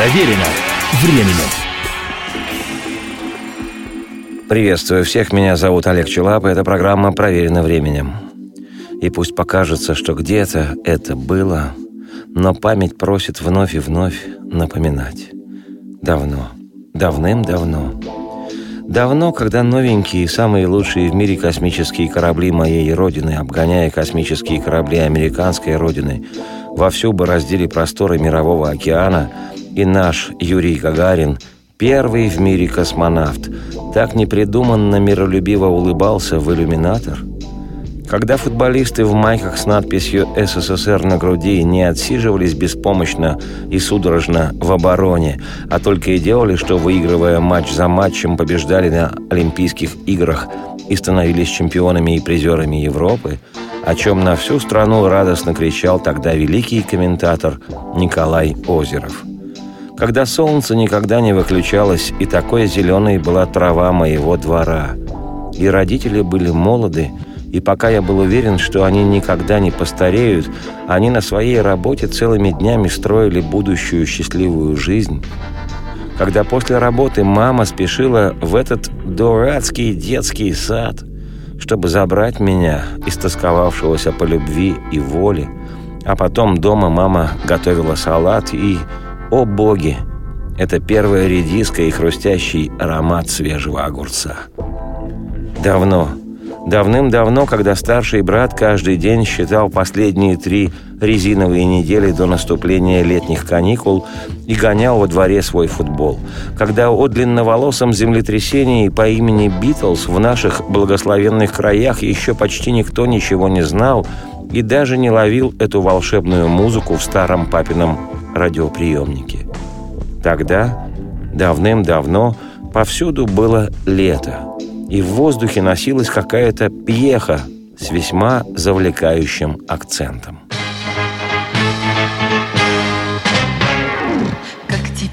Проверено временем. Приветствую всех, меня зовут Олег Челап, и эта программа «Проверено временем». И пусть покажется, что где-то это было, но память просит вновь и вновь напоминать. Давно, давным-давно. Давно, когда новенькие самые лучшие в мире космические корабли моей родины, обгоняя космические корабли американской родины, вовсю бороздили просторы мирового океана – и наш Юрий Гагарин, первый в мире космонавт, так непридуманно миролюбиво улыбался в иллюминатор. Когда футболисты в майках с надписью «СССР» на груди не отсиживались беспомощно и судорожно в обороне, а только и делали, что, выигрывая матч за матчем, побеждали на Олимпийских играх и становились чемпионами и призерами Европы, о чем на всю страну радостно кричал тогда великий комментатор Николай Озеров – когда солнце никогда не выключалось, и такой зеленой была трава моего двора. И родители были молоды, и пока я был уверен, что они никогда не постареют, они на своей работе целыми днями строили будущую счастливую жизнь. Когда после работы мама спешила в этот дурацкий детский сад, чтобы забрать меня, истосковавшегося по любви и воле, а потом дома мама готовила салат и о боги! Это первая редиска и хрустящий аромат свежего огурца. Давно, давным-давно, когда старший брат каждый день считал последние три резиновые недели до наступления летних каникул и гонял во дворе свой футбол. Когда о длинноволосом землетрясении по имени Битлз в наших благословенных краях еще почти никто ничего не знал и даже не ловил эту волшебную музыку в старом папином радиоприемнике. Тогда, давным-давно, повсюду было лето, и в воздухе носилась какая-то пьеха с весьма завлекающим акцентом.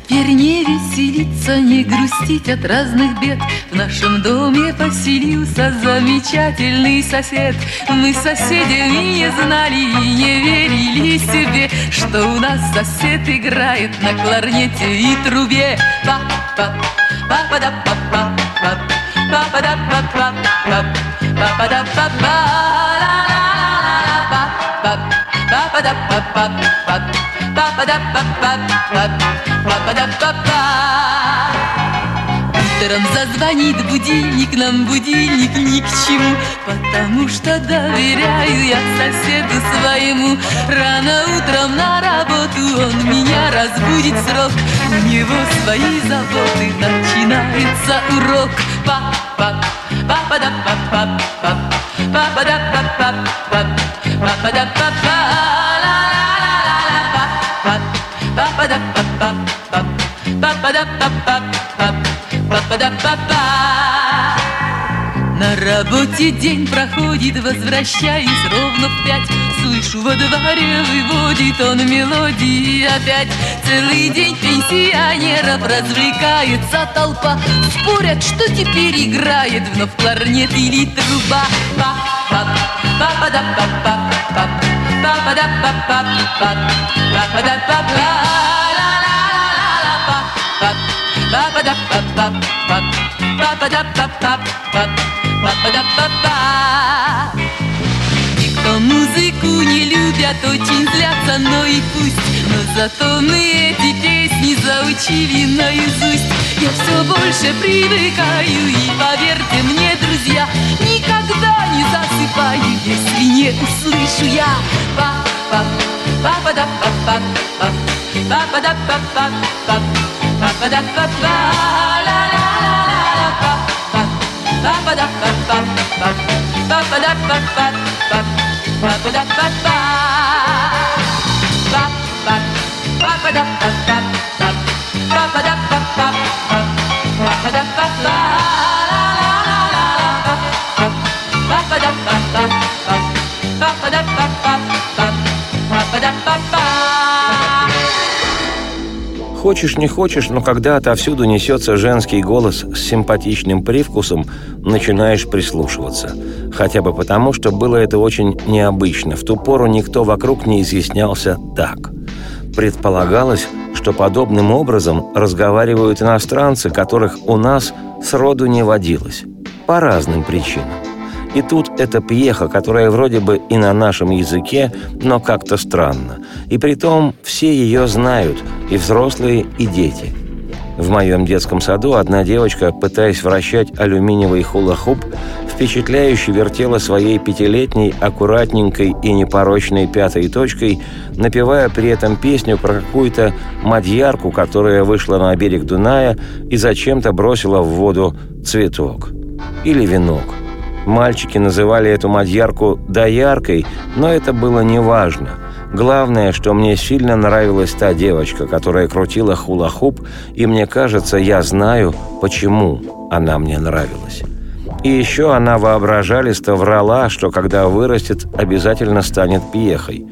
Не веселиться, не грустить от разных бед. В нашем доме поселился замечательный сосед. Мы соседями не знали и не верили себе Что у нас сосед играет на кларнете и трубе. Па-па, па-па-да-па-па, па-па-да-па-па, па-па-да-па-па, ла-ла-ла-ла-ла-ла, па-па-да-па-па, Утром зазвонит будильник, нам будильник ни к чему Потому что доверяю я соседу своему Рано утром на работу он меня разбудит срок У него свои заботы, начинается урок Папа, папа да папа, работе день проходит, возвращаюсь ровно в пять. Слышу во дворе, выводит он мелодии опять. Целый день пенсионеров развлекается толпа. Спорят, что теперь играет вновь кларнет или труба Па-па, па-па-да-па-па-па Никто музыку не любят, очень злятся, но и пусть. Но зато мы эти песни заучили наизусть. Я все больше привыкаю и поверьте мне, друзья Никогда не засыпаю, если не услышу я. Па па па да па па ba ba ba ba ba Хочешь, не хочешь, но когда отовсюду несется женский голос с симпатичным привкусом, начинаешь прислушиваться. Хотя бы потому, что было это очень необычно. В ту пору никто вокруг не изъяснялся так. Предполагалось, что подобным образом разговаривают иностранцы, которых у нас сроду не водилось. По разным причинам. И тут эта пьеха, которая вроде бы и на нашем языке, но как-то странно. И при том все ее знают, и взрослые, и дети. В моем детском саду одна девочка, пытаясь вращать алюминиевый хула-хуп, впечатляюще вертела своей пятилетней, аккуратненькой и непорочной пятой точкой, напевая при этом песню про какую-то мадьярку, которая вышла на берег Дуная и зачем-то бросила в воду цветок. Или венок. Мальчики называли эту мадьярку «дояркой», но это было неважно. Главное, что мне сильно нравилась та девочка, которая крутила хула-хуп, и мне кажется, я знаю, почему она мне нравилась. И еще она воображалисто врала, что когда вырастет, обязательно станет пьехой.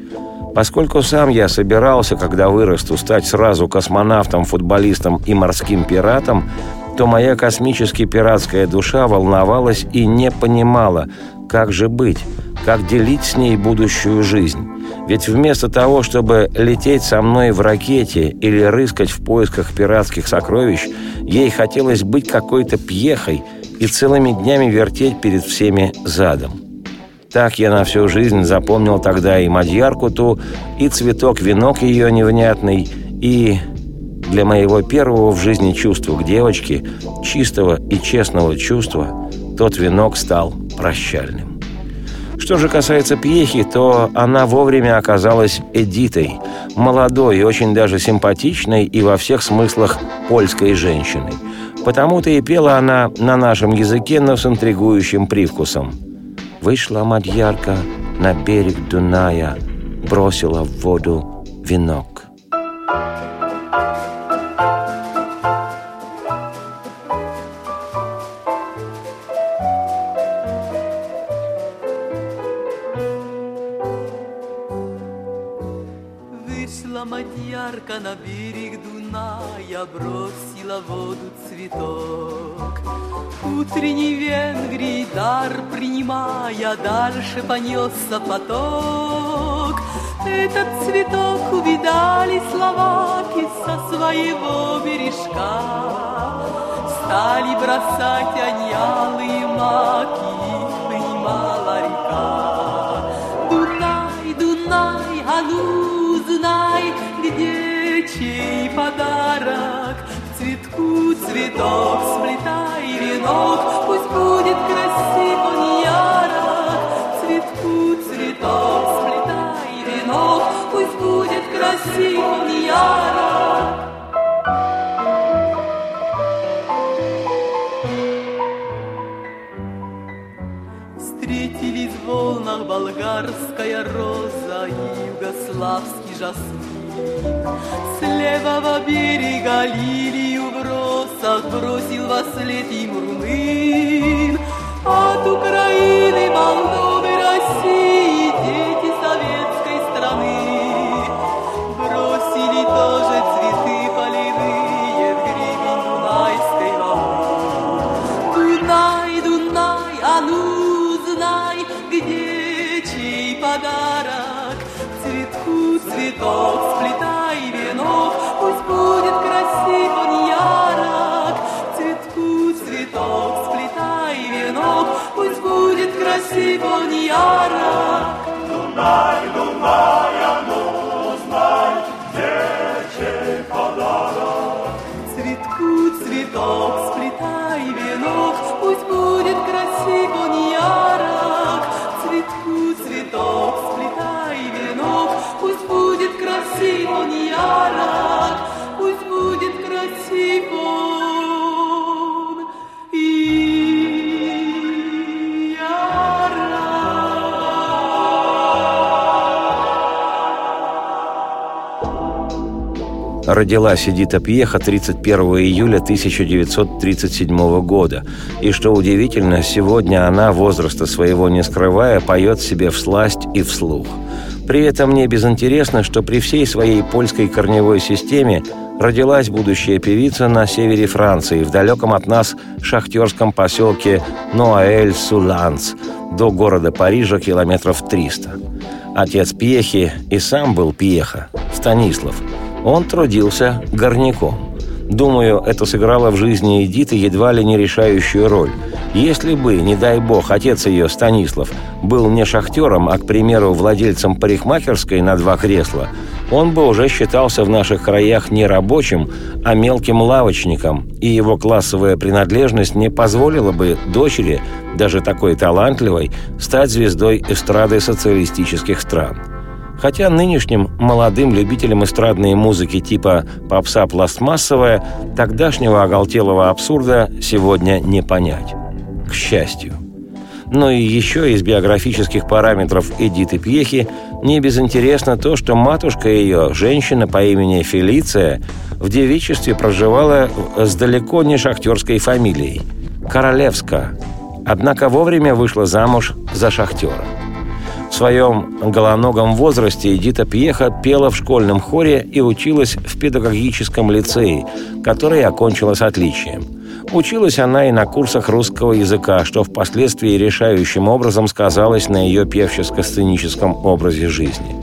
Поскольку сам я собирался, когда вырасту, стать сразу космонавтом, футболистом и морским пиратом, то моя космически пиратская душа волновалась и не понимала, как же быть, как делить с ней будущую жизнь. Ведь вместо того, чтобы лететь со мной в ракете или рыскать в поисках пиратских сокровищ, ей хотелось быть какой-то пьехой и целыми днями вертеть перед всеми задом. Так я на всю жизнь запомнил тогда и мадьярку ту, и цветок-венок ее невнятный, и для моего первого в жизни чувства к девочке, чистого и честного чувства, тот венок стал прощальным. Что же касается Пьехи, то она вовремя оказалась Эдитой, молодой и очень даже симпатичной и во всех смыслах польской женщиной. Потому-то и пела она на нашем языке, но с интригующим привкусом. Вышла Мадьярка на берег Дуная, бросила в воду венок. Мадьярка на берег Дуная бросила воду цветок. Утренний Венгрий дар принимая, дальше понесся поток. Этот цветок увидали словаки со своего бережка. Стали бросать они алые маки, принимала река. Дунай, Дунай, а ну знай, где чей подарок. К цветку цветок сплетай венок, пусть будет красив он ярок. Встретились в волнах болгарская роза и югославский жасмин. С левого берега лилию в росах бросил во след им румын. От Украины, Молдовы, Родилась Эдита Пьеха 31 июля 1937 года. И что удивительно, сегодня она, возраста своего не скрывая, поет себе всласть и вслух. При этом мне безинтересно, что при всей своей польской корневой системе родилась будущая певица на севере Франции, в далеком от нас шахтерском поселке Ноаэль-Суланс, до города Парижа километров 300. Отец Пьехи и сам был Пьеха, Станислав. Он трудился горняком. Думаю, это сыграло в жизни Эдиты едва ли не решающую роль. Если бы, не дай бог, отец ее, Станислав, был не шахтером, а, к примеру, владельцем парикмахерской на два кресла, он бы уже считался в наших краях не рабочим, а мелким лавочником, и его классовая принадлежность не позволила бы дочери, даже такой талантливой, стать звездой эстрады социалистических стран – Хотя нынешним молодым любителям эстрадной музыки типа попса пластмассовая тогдашнего оголтелого абсурда сегодня не понять. К счастью. Но и еще из биографических параметров Эдиты Пьехи не безинтересно то, что матушка ее, женщина по имени Фелиция, в девичестве проживала с далеко не шахтерской фамилией – Королевска, однако вовремя вышла замуж за шахтера. Своем голоногом возрасте Эдита Пьеха пела в школьном хоре и училась в педагогическом лицее, который окончила с отличием. Училась она и на курсах русского языка, что впоследствии решающим образом сказалось на ее певческо-сценическом образе жизни.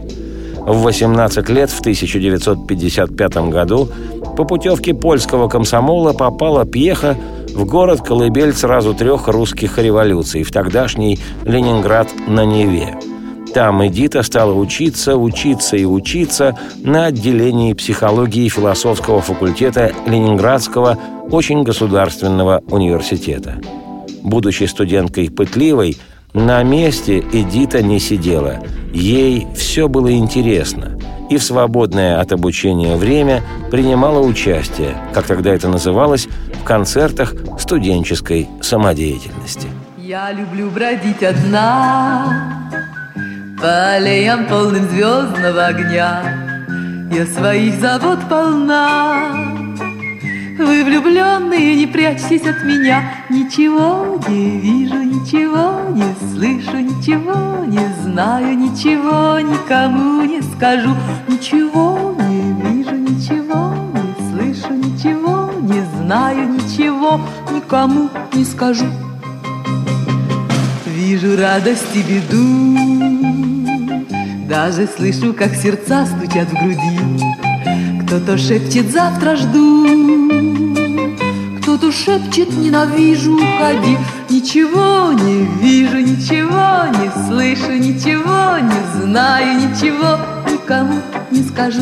В 18 лет в 1955 году по путевке польского комсомола попала Пьеха в город колыбель сразу трех русских революций в тогдашний Ленинград на Неве – там Эдита стала учиться, учиться и учиться на отделении психологии философского факультета Ленинградского очень государственного университета. Будучи студенткой пытливой, на месте Эдита не сидела. Ей все было интересно и в свободное от обучения время принимала участие, как тогда это называлось, в концертах студенческой самодеятельности. Я люблю бродить одна, по аллеям полным звездного огня. Я своих забот полна. Вы влюбленные, не прячьтесь от меня. Ничего не вижу, ничего не слышу Ничего не знаю, ничего никому не скажу. Ничего не вижу, ничего не слышу Ничего не знаю, ничего никому не скажу. Вижу радость и беду даже слышу, как сердца стучат в груди. Кто-то шепчет «завтра жду» Кто-то шепчет «ненавижу, уходи» Ничего не вижу, ничего не слышу Ничего не знаю, ничего никому не скажу.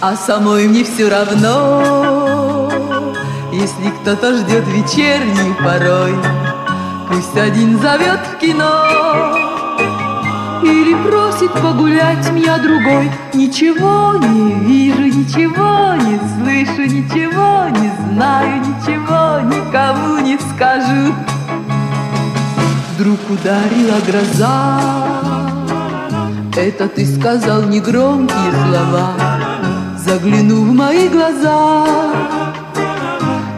А самой мне все равно Если кто-то ждет вечернюю порой. Пусть один зовет в кино или просит погулять меня другой. Ничего не вижу, ничего не слышу Ничего не знаю, ничего никому не скажу. Вдруг ударила гроза. Это ты сказал негромкие слова. Заглянув в мои глаза.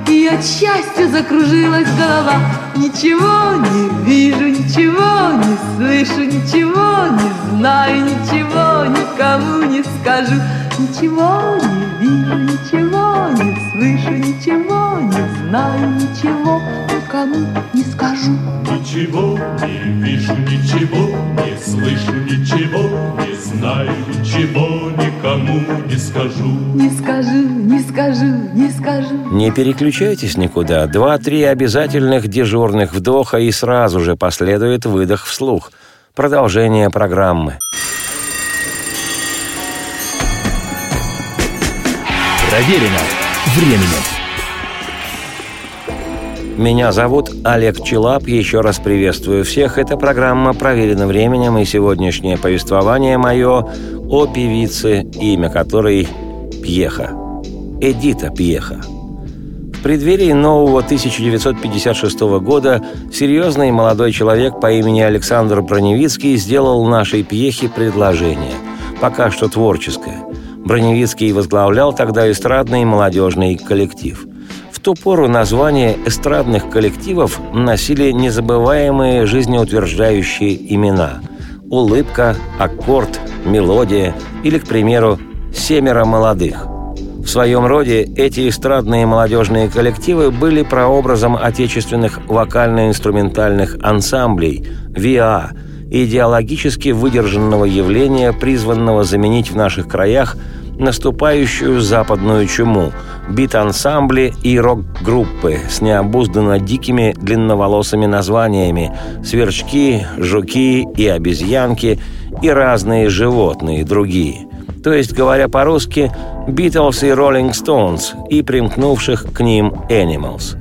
И от счастья закружилась голова Ничего не вижу, ничего не слышу, ничего не знаю, ничего никому не скажу. Ничего не вижу, ничего не слышу, ничего не знаю, ничего никому не скажу. Ничего не вижу, ничего не слышу, ничего не знаю, ничего никому не скажу. Не скажу, не скажу, не скажу. Не переключайтесь никуда. Два-три обязательных дежурных вдоха и сразу же последует выдох вслух. Продолжение программы. Проверено временем. Меня зовут Олег Челап. Еще раз приветствую всех. Это программа «Проверено временем» и сегодняшнее повествование мое о певице, имя которой Пьеха. Эдита Пьеха. В преддверии нового 1956 года серьезный молодой человек по имени Александр Броневицкий сделал нашей Пьехе предложение, пока что творческое. Броневицкий возглавлял тогда эстрадный молодежный коллектив – ту пору названия эстрадных коллективов носили незабываемые жизнеутверждающие имена – «Улыбка», «Аккорд», «Мелодия» или, к примеру, «Семеро молодых». В своем роде эти эстрадные молодежные коллективы были прообразом отечественных вокально-инструментальных ансамблей «ВИА», идеологически выдержанного явления, призванного заменить в наших краях наступающую западную чуму, бит-ансамбли и рок-группы с необузданно дикими длинноволосыми названиями «Сверчки», «Жуки» и «Обезьянки» и разные животные другие. То есть, говоря по-русски, «Битлз» и «Роллинг Стоунс» и примкнувших к ним «Animals».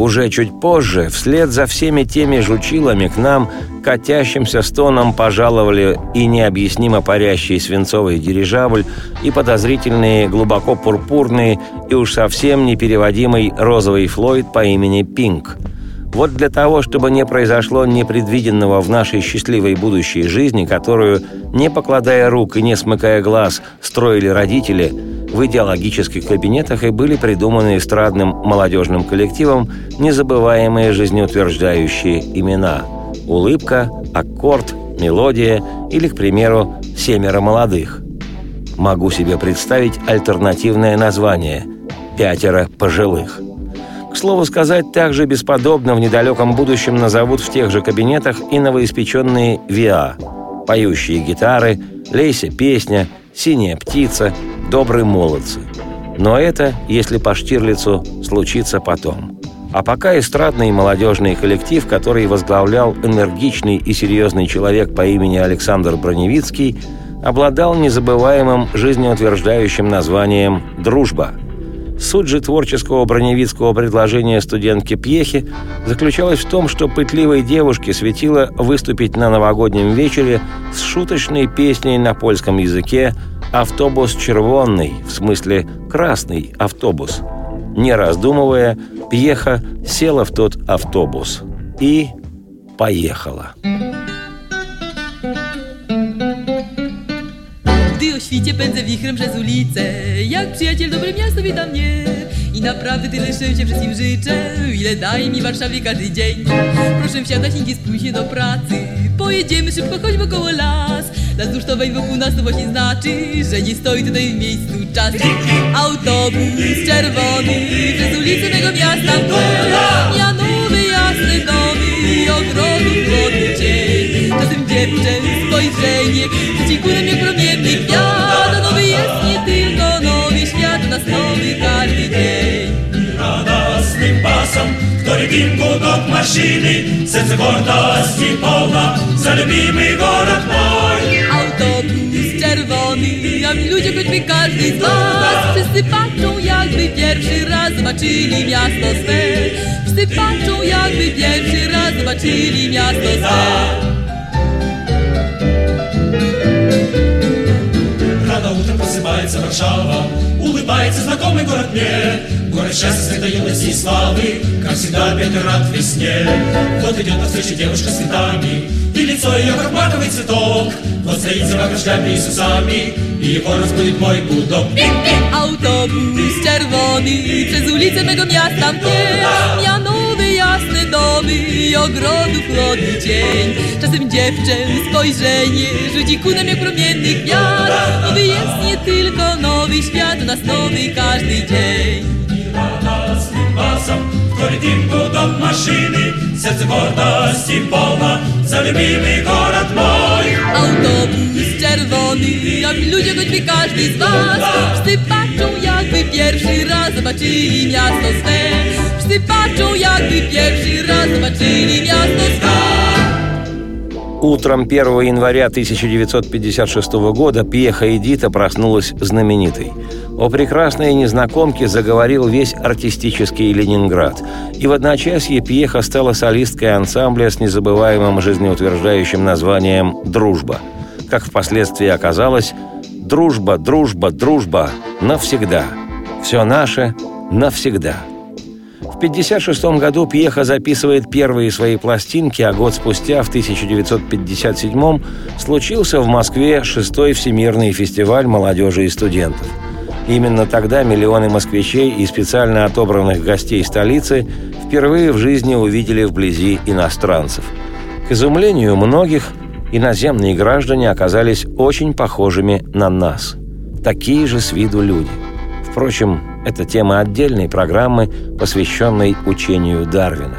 Уже чуть позже, вслед за всеми теми жучилами к нам, катящимся стоном пожаловали и необъяснимо парящий свинцовый дирижабль, и подозрительные, глубоко пурпурные и уж совсем непереводимый розовый Флойд по имени Пинк – вот для того, чтобы не произошло непредвиденного в нашей счастливой будущей жизни, которую, не покладая рук и не смыкая глаз, строили родители, в идеологических кабинетах и были придуманы эстрадным молодежным коллективом незабываемые жизнеутверждающие имена – улыбка, аккорд, мелодия или, к примеру, семеро молодых. Могу себе представить альтернативное название – пятеро пожилых – к слову сказать, также бесподобно в недалеком будущем назовут в тех же кабинетах и новоиспеченные ВИА, поющие гитары, лейся песня, синяя птица, добрые молодцы. Но это, если по Штирлицу, случится потом. А пока эстрадный и молодежный коллектив, который возглавлял энергичный и серьезный человек по имени Александр Броневицкий, обладал незабываемым жизнеутверждающим названием «Дружба», Суть же творческого броневицкого предложения студентки Пьехи заключалась в том, что пытливой девушке светило выступить на новогоднем вечере с шуточной песней на польском языке «Автобус червонный», в смысле «красный автобус». Не раздумывая, Пьеха села в тот автобус и поехала. Świcie pędzę wichrem przez ulicę. Jak przyjaciel dobre miasto wita mnie. I naprawdę tyle szczęścia wszystkim życzę. Ile daje mi Warszawie każdy dzień. Proszę wsiadać, nikt jest później do pracy. Pojedziemy szybko, choć wokoło las. Las dusztowej wokół nas to właśnie znaczy Że nie stoi tutaj w miejscu czas. Autobus czerwony Przez ulicę mego miasta. Ja nowy, jasny domy Ogrodów wodny cień Czasem dziewczę spojrzenie Rzuci kulem jak promienny gwiazd Nowy jest nie tylko nowy świat nas nowy każdy dzień Radosnym basom, który дым гудок машины Сердце гордости полно За любимый город мой Autobus czerwony A mi ludzie, choćby każdy z was Wszyscy patrzą jakby pierwszy raz Zobaczyli miasto swe Wszyscy patrzą jakby pierwszy raz Zobaczyli miasto swe Просыпается Варшава, улыбается знакомый город мне. Город счастья, света, юности и славы, как всегда Петр рад весне. Вот идет навстречу девушка с цветами, и лицо ее как маковый цветок. Вот стоит собака в шляпе и с усами, и его разбудит мой гудок. Autobus czerwony przez ulicę mego miasta mnie i ogrodów chłodny dzień Czasem dziewczę spojrzenie rzuci ku nam jak promienny gwiazd Nowy jest nie tylko nowy świat, nas nowy każdy dzień Радостным басом, который дым гудок машины, сердце гордости полно, за любимый город мой. Autobus czerwony, a ludzie, choćby każdy z was Wszyscy patrzą jakby pierwszy raz zobaczyli miasto swe Wszyscy patrzą jakby pierwszy raz zobaczyli miasto swe Утром 1 января 1956 года Пьеха Эдита проснулась знаменитой. О прекрасной незнакомке заговорил весь артистический Ленинград. И в одночасье Пьеха стала солисткой ансамбля с незабываемым жизнеутверждающим названием «Дружба». Как впоследствии оказалось, дружба, дружба, дружба навсегда. Все наше навсегда. В 1956 году Пьеха записывает первые свои пластинки, а год спустя, в 1957 случился в Москве шестой Всемирный фестиваль молодежи и студентов. Именно тогда миллионы москвичей и специально отобранных гостей столицы впервые в жизни увидели вблизи иностранцев. К изумлению многих, иноземные граждане оказались очень похожими на нас. Такие же с виду люди. Впрочем, это тема отдельной программы, посвященной учению Дарвина.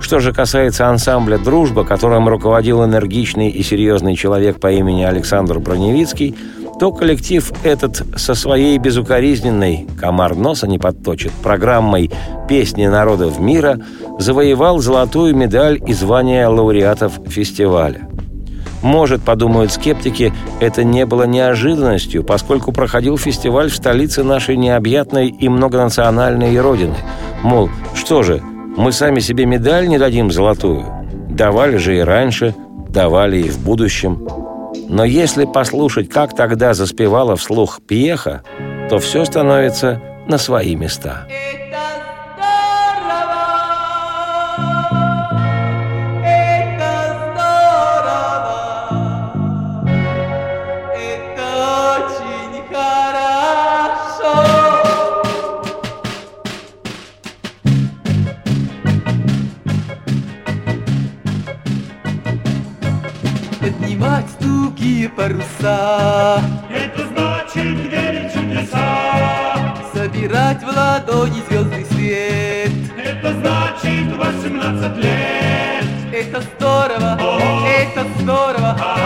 Что же касается ансамбля «Дружба», которым руководил энергичный и серьезный человек по имени Александр Броневицкий, то коллектив этот со своей безукоризненной «Комар носа не подточит» программой «Песни народов мира» завоевал золотую медаль и звание лауреатов фестиваля. Может, подумают скептики, это не было неожиданностью, поскольку проходил фестиваль в столице нашей необъятной и многонациональной родины. Мол, что же, мы сами себе медаль не дадим золотую? Давали же и раньше, давали и в будущем. Но если послушать, как тогда заспевала вслух Пьеха, то все становится на свои места. Паруса. Это значит верить в чудеса. Собирать в ладони звездный свет. Это значит 18 лет. Это здорово, О-о. это здорово, А-а.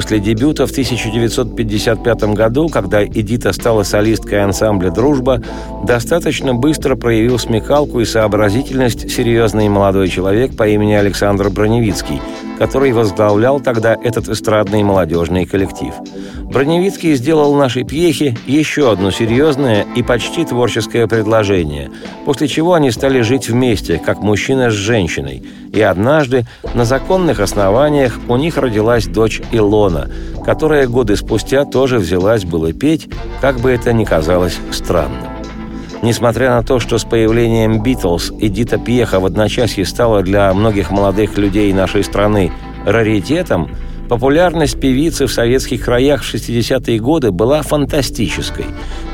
После дебюта в 1955 году, когда Эдита стала солисткой ансамбля «Дружба», достаточно быстро проявил смекалку и сообразительность серьезный молодой человек по имени Александр Броневицкий, который возглавлял тогда этот эстрадный молодежный коллектив. Броневицкий сделал нашей пьехе еще одно серьезное и почти творческое предложение, после чего они стали жить вместе, как мужчина с женщиной. И однажды на законных основаниях у них родилась дочь Илона, которая годы спустя тоже взялась было петь, как бы это ни казалось странным. Несмотря на то, что с появлением «Битлз» Эдита Пьеха в одночасье стала для многих молодых людей нашей страны раритетом, популярность певицы в советских краях в 60-е годы была фантастической.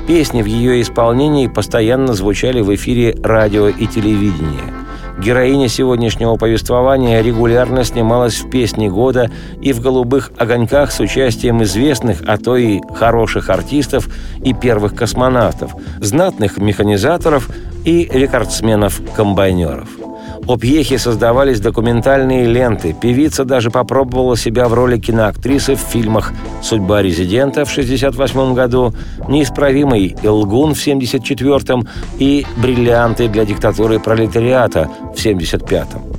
Песни в ее исполнении постоянно звучали в эфире радио и телевидения. Героиня сегодняшнего повествования регулярно снималась в «Песне года» и в «Голубых огоньках» с участием известных, а то и хороших артистов и первых космонавтов, знатных механизаторов и рекордсменов-комбайнеров. О пьехе создавались документальные ленты. Певица даже попробовала себя в роли киноактрисы в фильмах «Судьба резидента» в 1968 году, «Неисправимый Илгун» в 1974 и «Бриллианты для диктатуры пролетариата» в 1975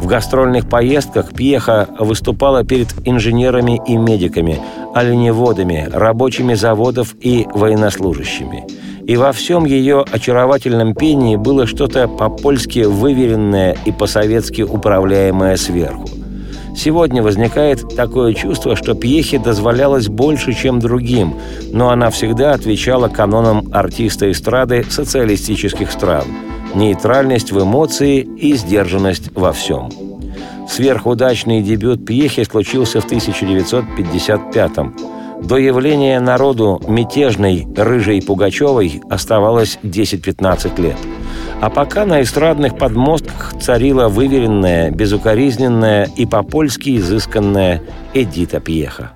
в гастрольных поездках Пьеха выступала перед инженерами и медиками, оленеводами, рабочими заводов и военнослужащими. И во всем ее очаровательном пении было что-то по-польски выверенное и по-советски управляемое сверху. Сегодня возникает такое чувство, что Пьехе дозволялось больше, чем другим, но она всегда отвечала канонам артиста эстрады социалистических стран – нейтральность в эмоции и сдержанность во всем. Сверхудачный дебют Пьехи случился в 1955 -м. До явления народу мятежной Рыжей Пугачевой оставалось 10-15 лет. А пока на эстрадных подмостках царила выверенная, безукоризненная и по-польски изысканная Эдита Пьеха.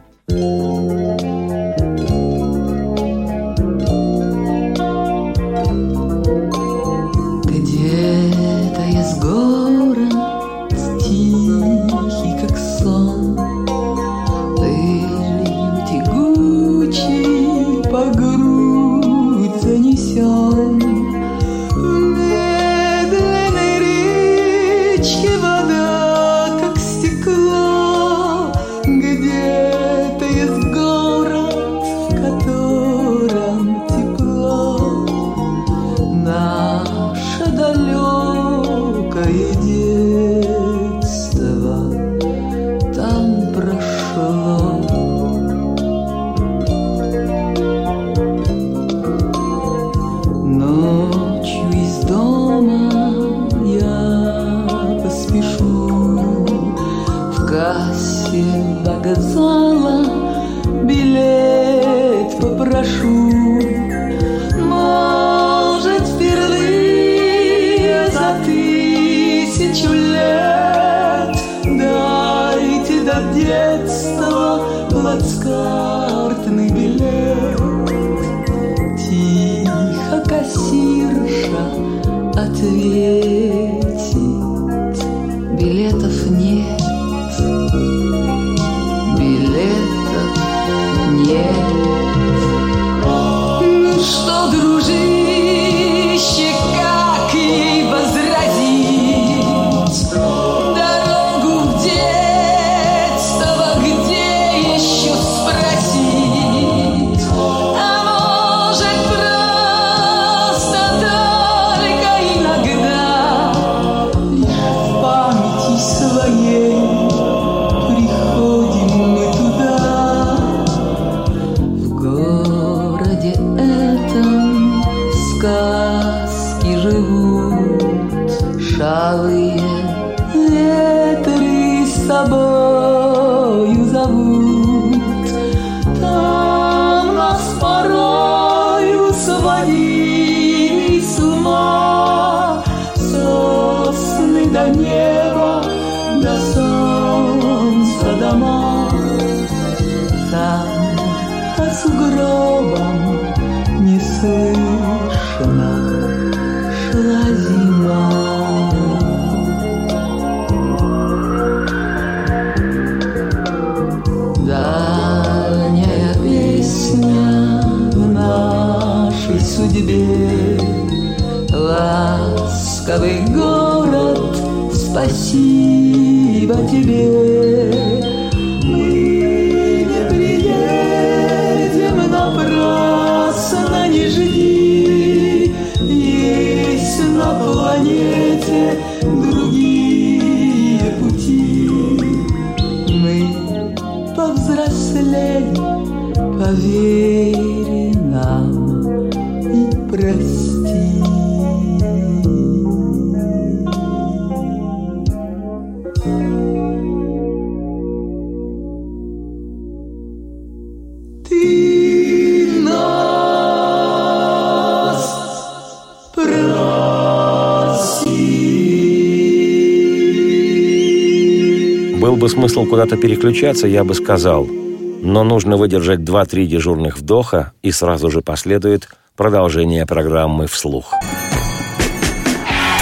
Бы смысл куда-то переключаться, я бы сказал. Но нужно выдержать 2-3 дежурных вдоха, и сразу же последует продолжение программы «Вслух».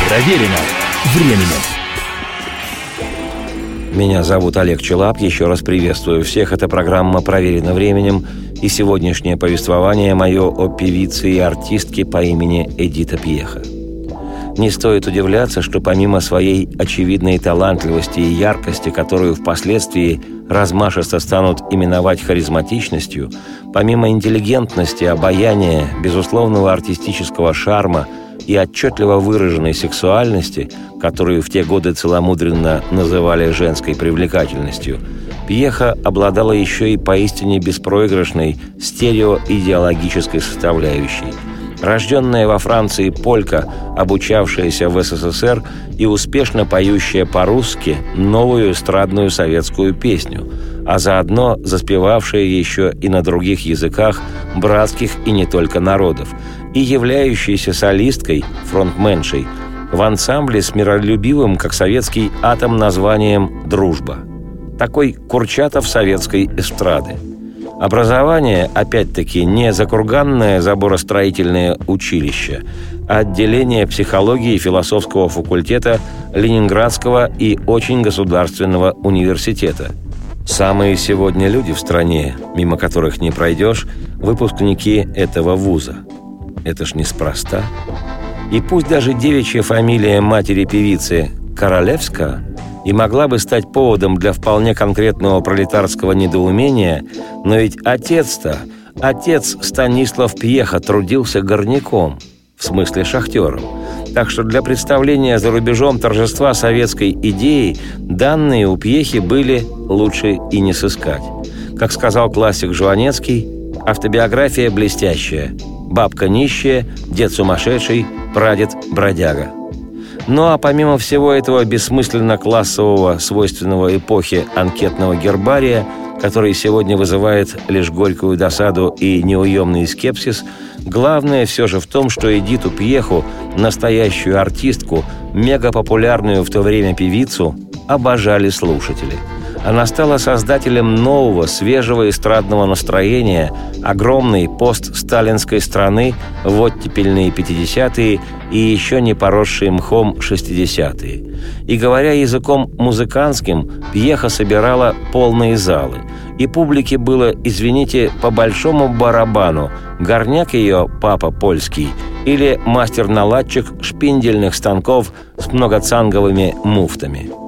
Проверено временем. Меня зовут Олег Челап. Еще раз приветствую всех. Это программа «Проверено временем». И сегодняшнее повествование мое о певице и артистке по имени Эдита Пьеха. Не стоит удивляться, что помимо своей очевидной талантливости и яркости, которую впоследствии размашисто станут именовать харизматичностью, помимо интеллигентности, обаяния, безусловного артистического шарма и отчетливо выраженной сексуальности, которую в те годы целомудренно называли женской привлекательностью, Пьеха обладала еще и поистине беспроигрышной стереоидеологической составляющей – рожденная во Франции полька, обучавшаяся в СССР и успешно поющая по-русски новую эстрадную советскую песню, а заодно заспевавшая еще и на других языках братских и не только народов, и являющаяся солисткой, фронтменшей, в ансамбле с миролюбивым, как советский атом, названием «Дружба». Такой Курчатов советской эстрады – Образование, опять-таки, не закурганное заборостроительное училище, а отделение психологии философского факультета Ленинградского и очень государственного университета. Самые сегодня люди в стране, мимо которых не пройдешь, выпускники этого вуза. Это ж неспроста. И пусть даже девичья фамилия матери певицы Королевская и могла бы стать поводом для вполне конкретного пролетарского недоумения, но ведь отец-то, отец Станислав Пьеха трудился горняком, в смысле шахтером. Так что для представления за рубежом торжества советской идеи данные у Пьехи были лучше и не сыскать. Как сказал классик Жуанецкий, автобиография блестящая. Бабка нищая, дед сумасшедший, прадед бродяга – ну а помимо всего этого бессмысленно-классового, свойственного эпохе анкетного гербария, который сегодня вызывает лишь горькую досаду и неуемный скепсис, главное все же в том, что Эдиту Пьеху, настоящую артистку, мегапопулярную в то время певицу, обожали слушатели – она стала создателем нового, свежего эстрадного настроения, огромной постсталинской страны в оттепельные 50-е и еще не поросшие мхом 60-е. И говоря языком музыкантским, пьеха собирала полные залы. И публике было, извините, по большому барабану, горняк ее папа польский или мастер-наладчик шпиндельных станков с многоцанговыми муфтами –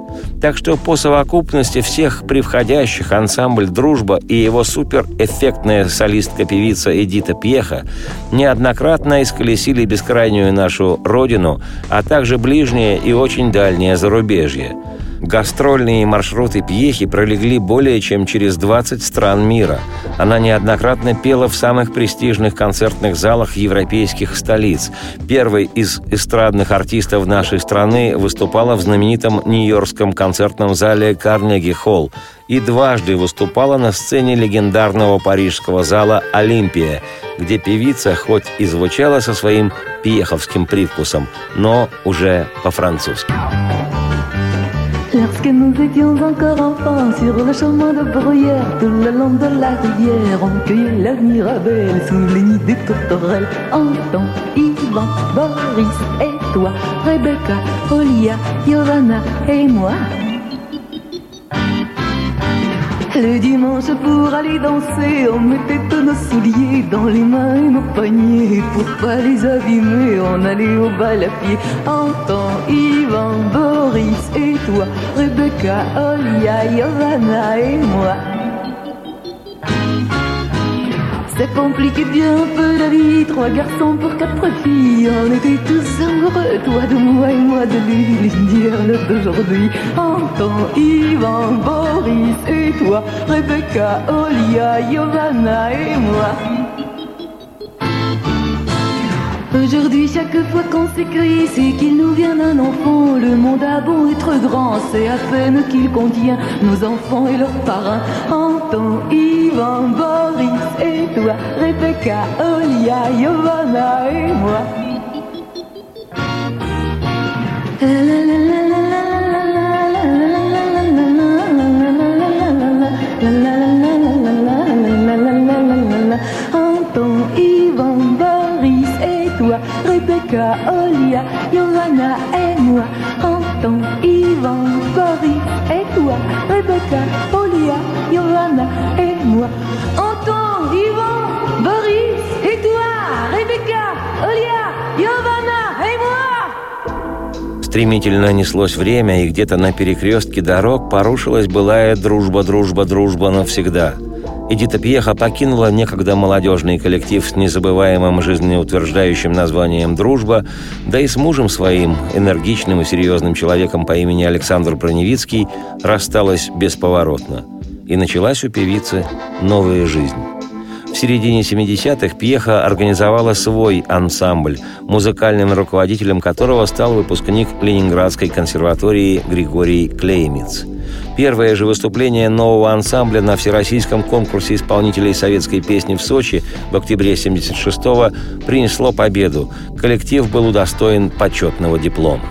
так что по совокупности всех превходящих ансамбль «Дружба» и его суперэффектная солистка-певица Эдита Пьеха неоднократно исколесили бескрайнюю нашу родину, а также ближнее и очень дальнее зарубежье – Гастрольные маршруты Пьехи пролегли более чем через 20 стран мира. Она неоднократно пела в самых престижных концертных залах европейских столиц. Первой из эстрадных артистов нашей страны выступала в знаменитом Нью-Йоркском концертном зале Карнеги-Холл и дважды выступала на сцене легендарного парижского зала «Олимпия», где певица хоть и звучала со своим пьеховским привкусом, но уже по-французски. Nous étions encore enfants sur le chemin de bruyère, tout le long de la rivière, on cueillait la mirabelle sous les nids des tourterelles. Anton, Ivan, Boris et toi, Rebecca, Olia, Giovanna et moi. Le dimanche pour aller danser, on mettait nos souliers dans les mains et nos paniers. Pour pas les abîmer, on allait au bal à pied. Anton, Ivan, Boris et toi, Rebecca, Olia, Giovanna et moi. Ça compliquait bien peu la vie, trois garçons pour quatre filles. On était tous amoureux, toi de moi et moi de lui. Le d'aujourd'hui, Anton, Ivan, Boris et toi, Rebecca, Olia, Giovanna et moi. Aujourd'hui, chaque fois qu'on s'écrit, c'est qu'il nous vient d'un enfant. Le monde a beau être grand, c'est à peine qu'il contient nos enfants et leurs parrains. Anton, Ivan, Boris et toi, Rebecca, Olia, Giovanna et moi. Стремительно неслось время, и где-то на перекрестке дорог порушилась былая дружба, дружба, дружба навсегда – Эдита Пьеха покинула некогда молодежный коллектив с незабываемым жизнеутверждающим названием «Дружба», да и с мужем своим, энергичным и серьезным человеком по имени Александр Броневицкий, рассталась бесповоротно. И началась у певицы новая жизнь. В середине 70-х Пьеха организовала свой ансамбль, музыкальным руководителем которого стал выпускник Ленинградской консерватории Григорий Клеймиц. Первое же выступление нового ансамбля на Всероссийском конкурсе исполнителей советской песни в Сочи в октябре 76-го принесло победу. Коллектив был удостоен почетного диплома.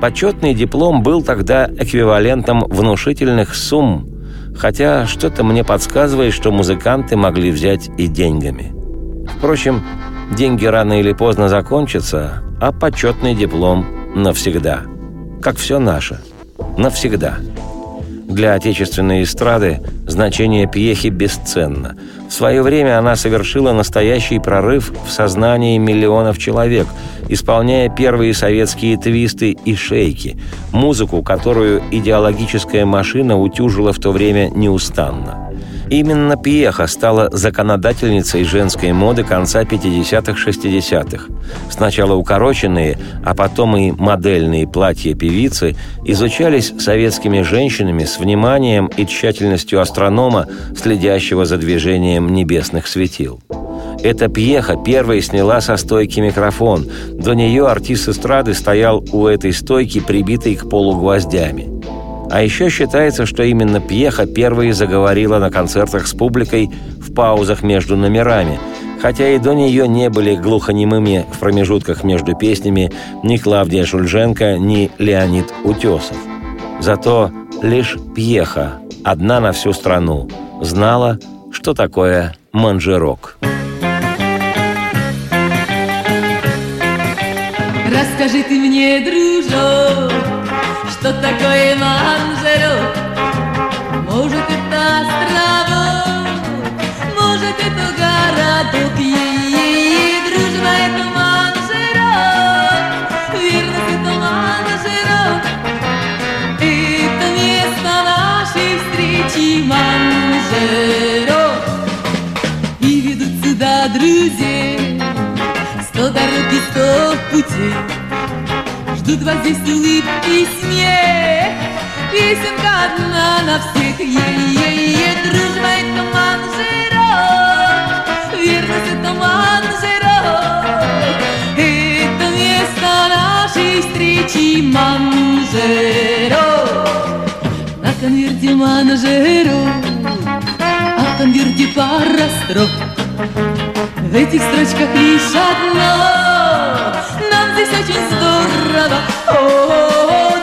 Почетный диплом был тогда эквивалентом внушительных сумм, хотя что-то мне подсказывает, что музыканты могли взять и деньгами. Впрочем, деньги рано или поздно закончатся, а почетный диплом навсегда. Как все наше. Навсегда. Для отечественной эстрады значение пьехи бесценно. В свое время она совершила настоящий прорыв в сознании миллионов человек, исполняя первые советские твисты и шейки, музыку, которую идеологическая машина утюжила в то время неустанно. Именно Пьеха стала законодательницей женской моды конца 50-х-60-х. Сначала укороченные, а потом и модельные платья певицы изучались советскими женщинами с вниманием и тщательностью астронома, следящего за движением небесных светил. Эта пьеха первой сняла со стойки микрофон. До нее артист эстрады стоял у этой стойки, прибитый к полу гвоздями. А еще считается, что именно Пьеха первой заговорила на концертах с публикой в паузах между номерами, хотя и до нее не были глухонемыми в промежутках между песнями ни Клавдия Шульженко, ни Леонид Утесов. Зато лишь Пьеха, одна на всю страну, знала, что такое манжерок. Расскажи ты мне, дружок, что такое манжерок? Может, это островок, может, это городок. Е-е-е, дружба, это манжерок, верность, это манжерок. Это место нашей встречи манжерок. И ведут сюда друзей, сто дорог и сто путей. Ждут вас здесь улыбки и смех Песенка одна на всех. Е-е-е, дружба это манжерок Верность это манжерок Это место нашей встречи манжерок На конверте манжерок А в конверте пара строк В этих строчках лишь одно здесь очень здорово. О,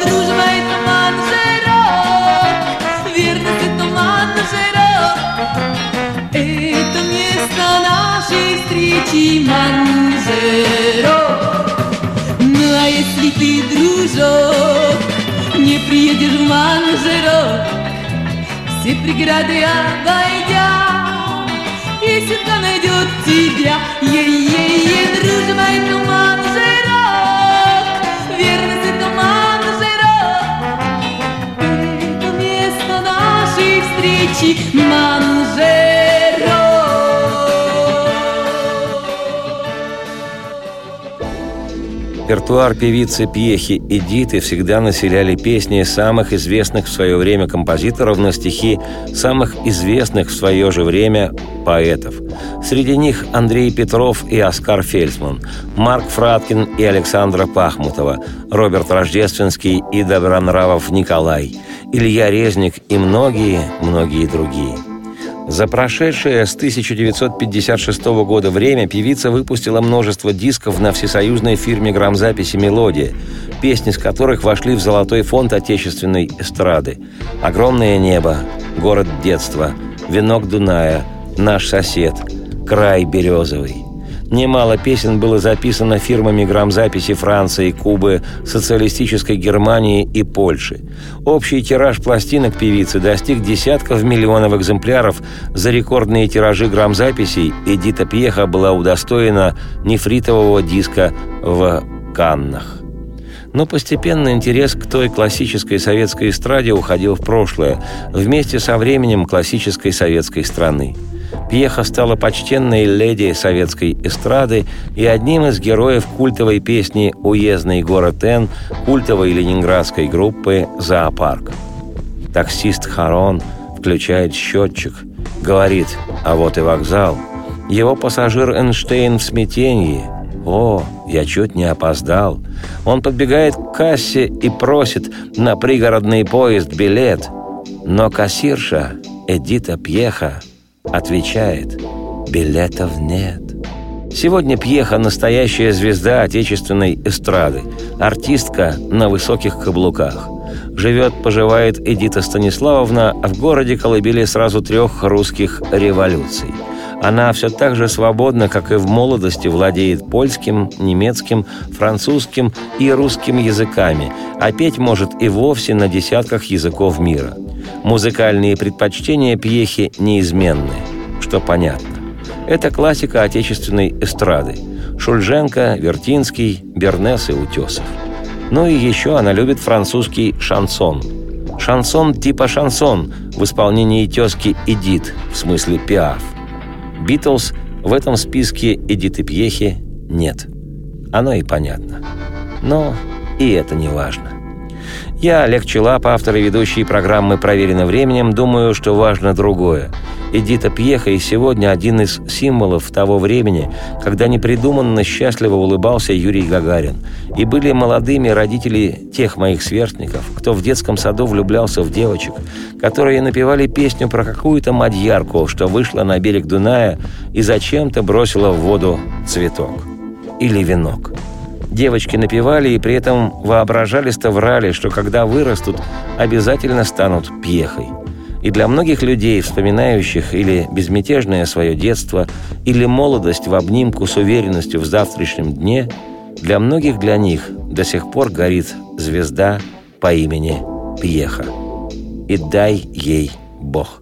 дружба это манжерок, верность это манжерок. Это место нашей встречи манжерок. Ну а если ты, дружок, не приедешь в манжерок, все преграды обойдя, Песенка найдет тебя, е-е-е, дружба это манжерок, встречи манжерок. Репертуар певицы Пьехи и Диты всегда населяли песни самых известных в свое время композиторов на стихи самых известных в свое же время поэтов. Среди них Андрей Петров и Оскар Фельдсман, Марк Фраткин и Александра Пахмутова, Роберт Рождественский и Добронравов Николай, Илья Резник и многие-многие другие – за прошедшее с 1956 года время певица выпустила множество дисков на всесоюзной фирме грамзаписи «Мелодия», песни с которых вошли в золотой фонд отечественной эстрады. «Огромное небо», «Город детства», «Венок Дуная», «Наш сосед», «Край березовый». Немало песен было записано фирмами грамзаписи Франции, Кубы, социалистической Германии и Польши. Общий тираж пластинок певицы достиг десятков миллионов экземпляров. За рекордные тиражи грамзаписей Эдита Пьеха была удостоена нефритового диска в Каннах. Но постепенно интерес к той классической советской эстраде уходил в прошлое, вместе со временем классической советской страны. Пьеха стала почтенной леди советской эстрады и одним из героев культовой песни «Уездный город Н» культовой ленинградской группы «Зоопарк». Таксист Харон включает счетчик, говорит «А вот и вокзал», Его пассажир Эйнштейн в смятении. О, я чуть не опоздал. Он подбегает к кассе и просит на пригородный поезд билет. Но кассирша Эдита Пьеха отвечает «Билетов нет». Сегодня Пьеха – настоящая звезда отечественной эстрады, артистка на высоких каблуках. Живет-поживает Эдита Станиславовна в городе колыбели сразу трех русских революций. Она все так же свободна, как и в молодости, владеет польским, немецким, французским и русским языками, а петь может и вовсе на десятках языков мира. Музыкальные предпочтения Пьехи неизменны, что понятно. Это классика отечественной эстрады. Шульженко, Вертинский, Бернес и Утесов. Ну и еще она любит французский шансон. Шансон типа шансон в исполнении тезки Эдит, в смысле пиаф. Битлз в этом списке Эдиты Пьехи нет. Оно и понятно. Но и это не важно. Я, Олег Челап, автор и ведущий программы «Проверено временем», думаю, что важно другое. Эдита Пьеха и сегодня один из символов того времени, когда непридуманно счастливо улыбался Юрий Гагарин. И были молодыми родители тех моих сверстников, кто в детском саду влюблялся в девочек, которые напевали песню про какую-то мадьярку, что вышла на берег Дуная и зачем-то бросила в воду цветок. Или венок. Девочки напевали и при этом воображали-то врали, что когда вырастут, обязательно станут пьехой. И для многих людей, вспоминающих или безмятежное свое детство, или молодость в обнимку с уверенностью в завтрашнем дне, для многих для них до сих пор горит звезда по имени Пьеха. И дай ей Бог.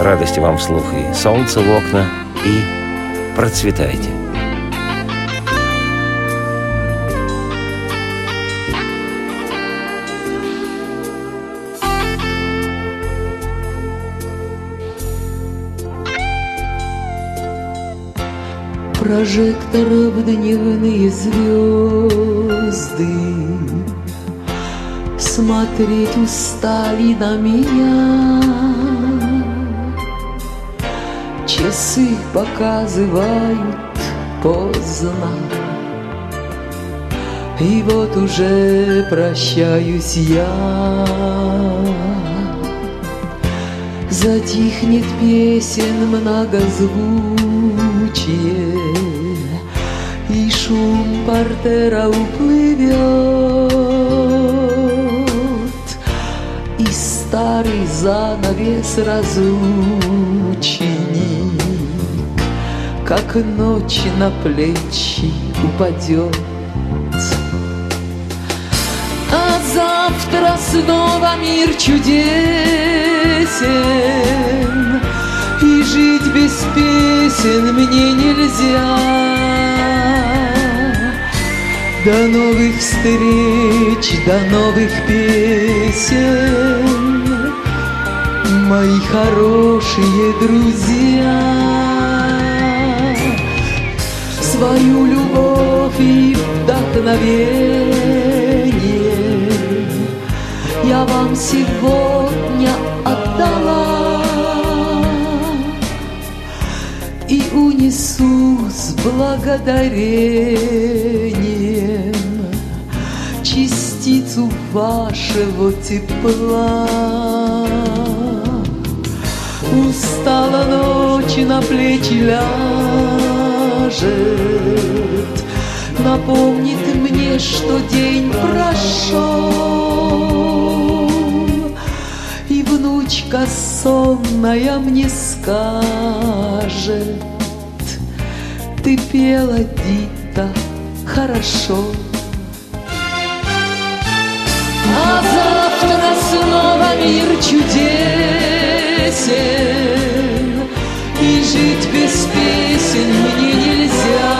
Радости вам вслух и солнце в окна, и процветайте. Прожекторов дневные звезды. Смотреть устали на меня. Часы показывают поздно. И вот уже прощаюсь я. Затихнет песен многозвучие шум портера уплывет И старый занавес разлученик Как ночь на плечи упадет. А завтра снова мир чудесен И жить без песен мне нельзя До новых встреч, до новых песен. Мои хорошие друзья Свою любовь и вдохновение я вам сегодня отдала И унесу с благодарением Частицу вашего тепла. Устала ночь на плечи ляжет. Напомнит мне, что день прошел. И внучка сонная мне скажет Ты пела, Дита, хорошо А завтра снова мир чудесен И жить без песен мне нельзя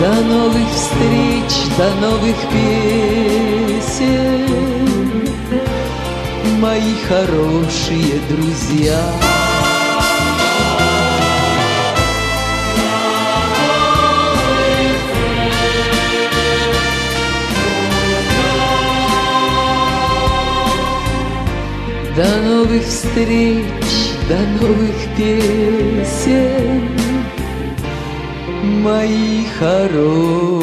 до новых встреч, до новых песен, Мои хорошие друзья. До новых встреч, до новых песен, мои хорошие.